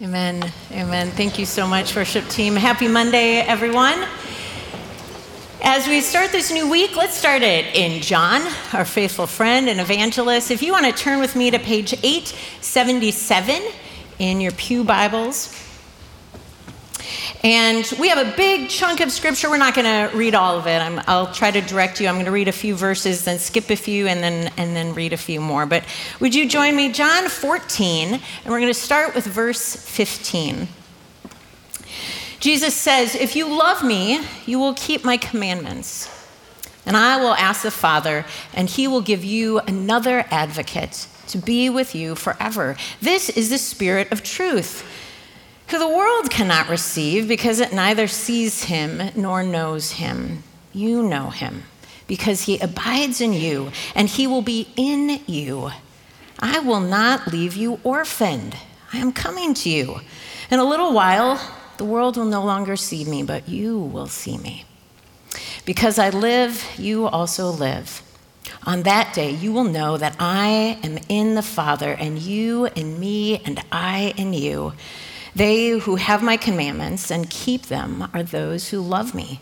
Amen. Amen. Thank you so much, worship team. Happy Monday, everyone. As we start this new week, let's start it in John, our faithful friend and evangelist. If you want to turn with me to page 877 in your Pew Bibles. And we have a big chunk of scripture. We're not going to read all of it. i will try to direct you. I'm going to read a few verses, then skip a few, and then, and then read a few more. But would you join me? John 14, and we're going to start with verse 15. Jesus says, If you love me, you will keep my commandments. And I will ask the Father, and he will give you another advocate to be with you forever. This is the Spirit of truth who the world cannot receive because it neither sees him nor knows him. You know him because he abides in you and he will be in you. I will not leave you orphaned. I am coming to you. In a little while, the world will no longer see me, but you will see me. Because I live, you also live. On that day, you will know that I am in the Father, and you in me, and I in you they who have my commandments and keep them are those who love me.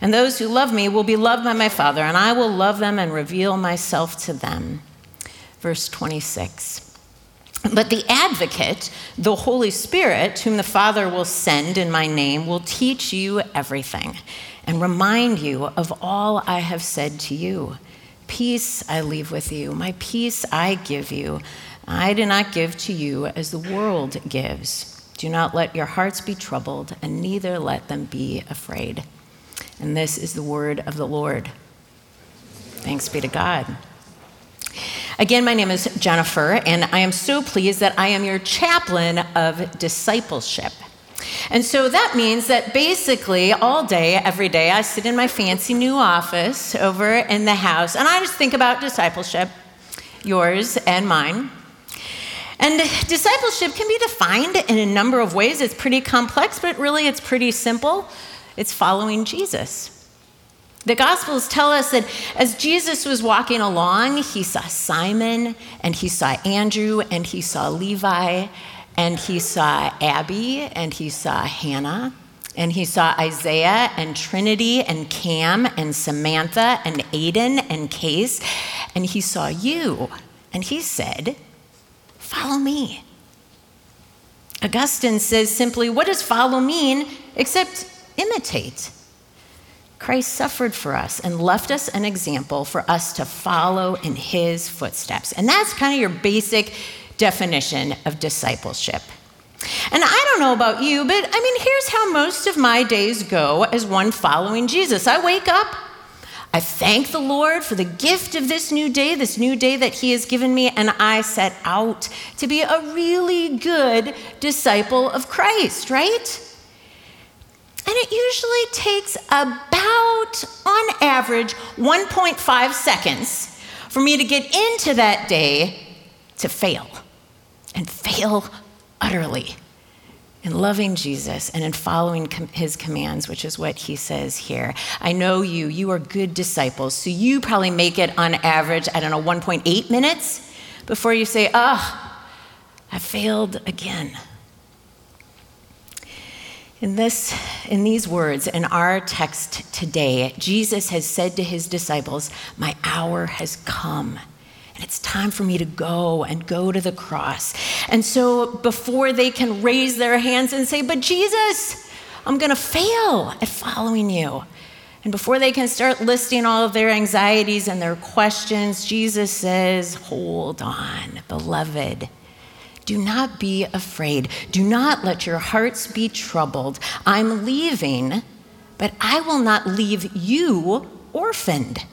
And those who love me will be loved by my Father, and I will love them and reveal myself to them. Verse 26. But the advocate, the Holy Spirit, whom the Father will send in my name, will teach you everything and remind you of all I have said to you. Peace I leave with you, my peace I give you. I do not give to you as the world gives. Do not let your hearts be troubled, and neither let them be afraid. And this is the word of the Lord. Thanks be to God. Again, my name is Jennifer, and I am so pleased that I am your chaplain of discipleship. And so that means that basically all day, every day, I sit in my fancy new office over in the house, and I just think about discipleship, yours and mine. And discipleship can be defined in a number of ways. It's pretty complex, but really it's pretty simple. It's following Jesus. The Gospels tell us that as Jesus was walking along, he saw Simon, and he saw Andrew, and he saw Levi, and he saw Abby, and he saw Hannah, and he saw Isaiah, and Trinity, and Cam, and Samantha, and Aiden, and Case, and he saw you. And he said, Follow me. Augustine says simply, What does follow mean except imitate? Christ suffered for us and left us an example for us to follow in his footsteps. And that's kind of your basic definition of discipleship. And I don't know about you, but I mean, here's how most of my days go as one following Jesus. I wake up, I thank the Lord for the gift of this new day, this new day that He has given me, and I set out to be a really good disciple of Christ, right? And it usually takes about, on average, 1.5 seconds for me to get into that day to fail and fail utterly in loving Jesus and in following com- his commands, which is what he says here. I know you, you are good disciples, so you probably make it on average, I don't know, 1.8 minutes before you say, ah, I failed again. In, this, in these words, in our text today, Jesus has said to his disciples, My hour has come. And it's time for me to go and go to the cross. And so before they can raise their hands and say, But Jesus, I'm going to fail at following you. And before they can start listing all of their anxieties and their questions, Jesus says, Hold on, beloved. Do not be afraid. Do not let your hearts be troubled. I'm leaving, but I will not leave you orphaned.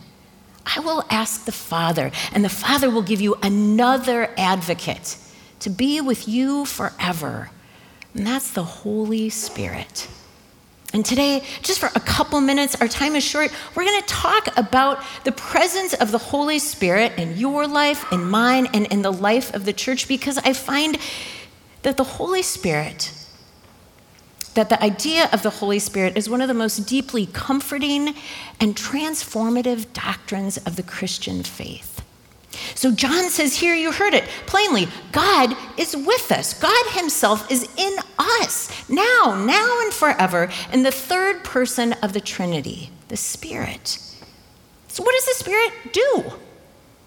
I will ask the Father, and the Father will give you another advocate to be with you forever. And that's the Holy Spirit. And today, just for a couple minutes, our time is short, we're going to talk about the presence of the Holy Spirit in your life, in mine, and in the life of the church because I find that the Holy Spirit that the idea of the Holy Spirit is one of the most deeply comforting and transformative doctrines of the Christian faith. So John says here, you heard it plainly God is with us. God Himself is in us now, now and forever, in the third person of the Trinity, the Spirit. So, what does the Spirit do?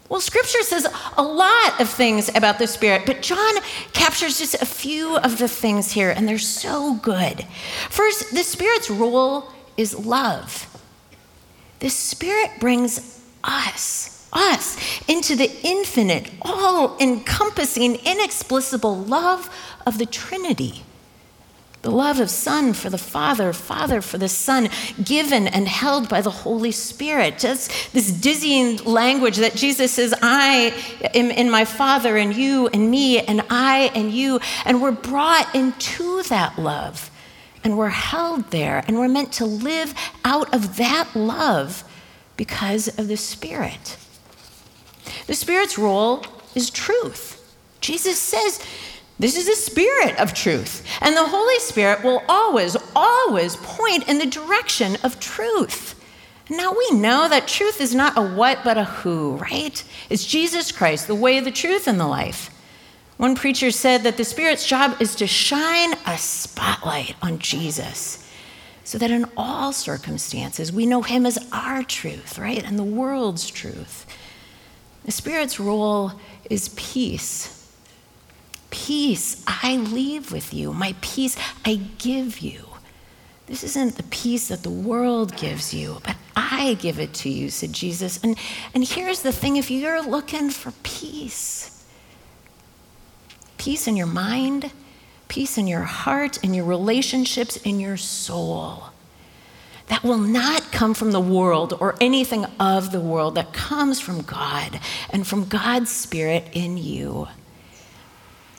Well, Scripture says a lot of things about the Spirit, but John captures just a few of the things here, and they're so good. First, the Spirit's role is love. The Spirit brings us us into the infinite, all encompassing, inexplicable love of the Trinity. The love of Son for the Father, Father for the Son, given and held by the Holy Spirit. Just this dizzying language that Jesus says, I am in my Father, and you and me, and I and you. And we're brought into that love, and we're held there, and we're meant to live out of that love because of the Spirit. The Spirit's role is truth. Jesus says, this is the spirit of truth. And the Holy Spirit will always, always point in the direction of truth. Now we know that truth is not a what, but a who, right? It's Jesus Christ, the way, the truth, and the life. One preacher said that the Spirit's job is to shine a spotlight on Jesus so that in all circumstances we know Him as our truth, right? And the world's truth. The Spirit's role is peace. Peace I leave with you, my peace I give you. This isn't the peace that the world gives you, but I give it to you, said Jesus. And, and here's the thing if you're looking for peace, peace in your mind, peace in your heart, in your relationships, in your soul, that will not come from the world or anything of the world, that comes from God and from God's Spirit in you.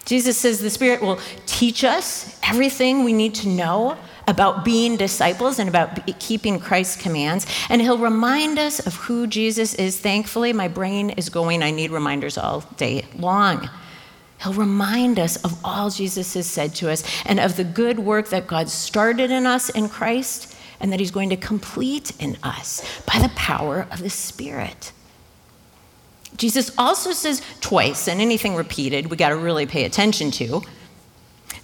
Jesus says the Spirit will teach us everything we need to know about being disciples and about keeping Christ's commands. And He'll remind us of who Jesus is. Thankfully, my brain is going, I need reminders all day long. He'll remind us of all Jesus has said to us and of the good work that God started in us in Christ and that He's going to complete in us by the power of the Spirit. Jesus also says twice, and anything repeated, we got to really pay attention to,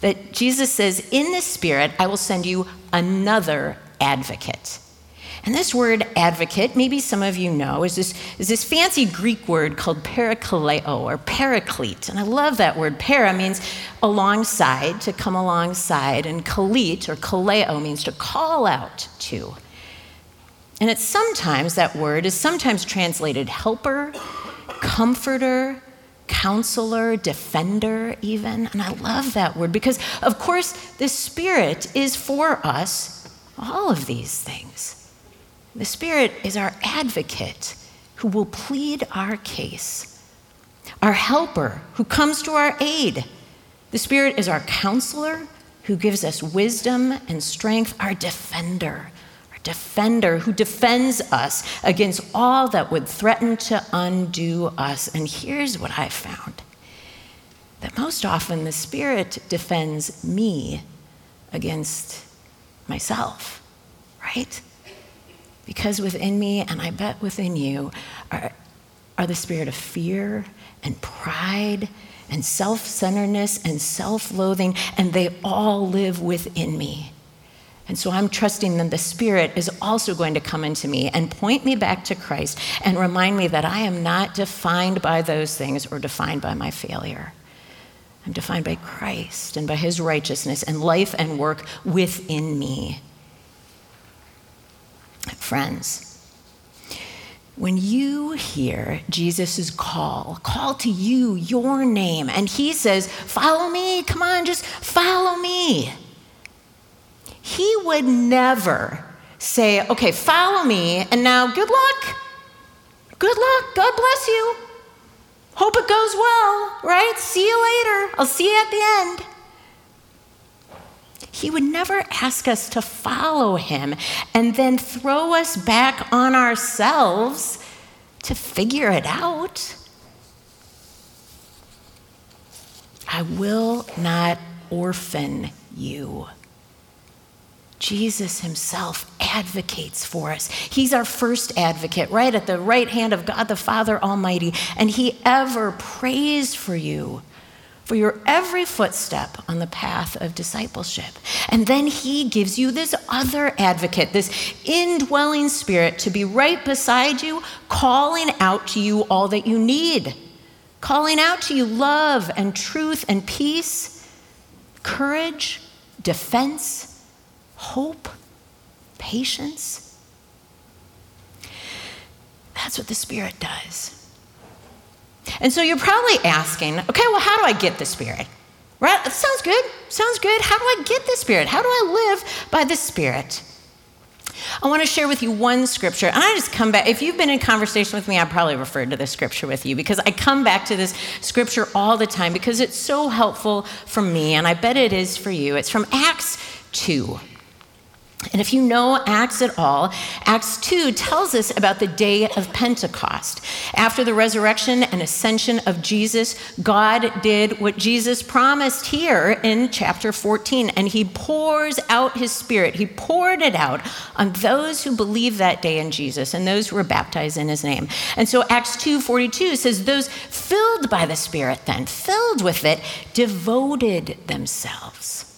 that Jesus says, In the Spirit, I will send you another advocate. And this word advocate, maybe some of you know, is this, is this fancy Greek word called parakaleo or paraclete. And I love that word. Para means alongside, to come alongside, and kalete or kaleo means to call out to. And it's sometimes, that word is sometimes translated helper, comforter, counselor, defender, even. And I love that word because, of course, the Spirit is for us all of these things. The Spirit is our advocate who will plead our case, our helper who comes to our aid. The Spirit is our counselor who gives us wisdom and strength, our defender, defender who defends us against all that would threaten to undo us. And here's what I found that most often the Spirit defends me against myself, right? Because within me, and I bet within you, are, are the spirit of fear and pride and self centeredness and self loathing, and they all live within me. And so I'm trusting that the Spirit is also going to come into me and point me back to Christ and remind me that I am not defined by those things or defined by my failure. I'm defined by Christ and by his righteousness and life and work within me. Friends, when you hear Jesus' call, call to you, your name, and he says, Follow me, come on, just follow me. Would never say, Okay, follow me, and now good luck. Good luck. God bless you. Hope it goes well, right? See you later. I'll see you at the end. He would never ask us to follow him and then throw us back on ourselves to figure it out. I will not orphan you. Jesus himself advocates for us. He's our first advocate, right at the right hand of God the Father Almighty, and he ever prays for you for your every footstep on the path of discipleship. And then he gives you this other advocate, this indwelling spirit to be right beside you, calling out to you all that you need, calling out to you love and truth and peace, courage, defense, hope, patience. That's what the Spirit does. And so you're probably asking, okay, well, how do I get the Spirit? Right? That sounds good. Sounds good. How do I get the Spirit? How do I live by the Spirit? I want to share with you one scripture. And I just come back. If you've been in conversation with me, I probably referred to this scripture with you because I come back to this scripture all the time because it's so helpful for me, and I bet it is for you. It's from Acts 2. And if you know Acts at all, Acts 2 tells us about the day of Pentecost. After the resurrection and ascension of Jesus, God did what Jesus promised here in chapter 14, and he pours out his spirit. He poured it out on those who believe that day in Jesus and those who were baptized in his name. And so Acts 2:42 says those filled by the spirit then, filled with it, devoted themselves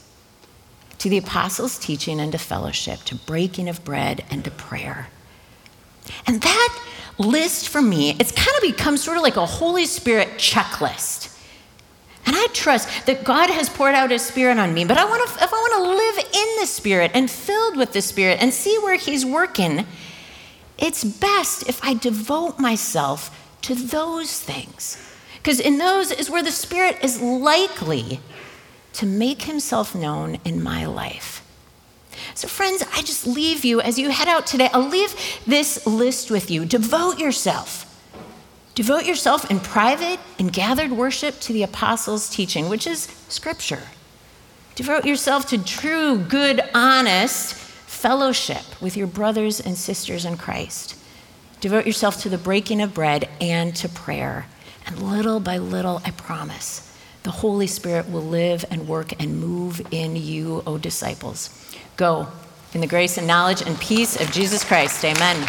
to the apostles' teaching and to fellowship, to breaking of bread and to prayer. And that list for me, it's kind of become sort of like a Holy Spirit checklist. And I trust that God has poured out His Spirit on me, but I want to, if I want to live in the Spirit and filled with the Spirit and see where He's working, it's best if I devote myself to those things. Because in those is where the Spirit is likely to make himself known in my life. So, friends, I just leave you as you head out today. I'll leave this list with you. Devote yourself. Devote yourself in private and gathered worship to the apostles' teaching, which is scripture. Devote yourself to true, good, honest fellowship with your brothers and sisters in Christ. Devote yourself to the breaking of bread and to prayer. And little by little, I promise, the Holy Spirit will live and work and move in you, O disciples. Go in the grace and knowledge and peace of Jesus Christ. Amen.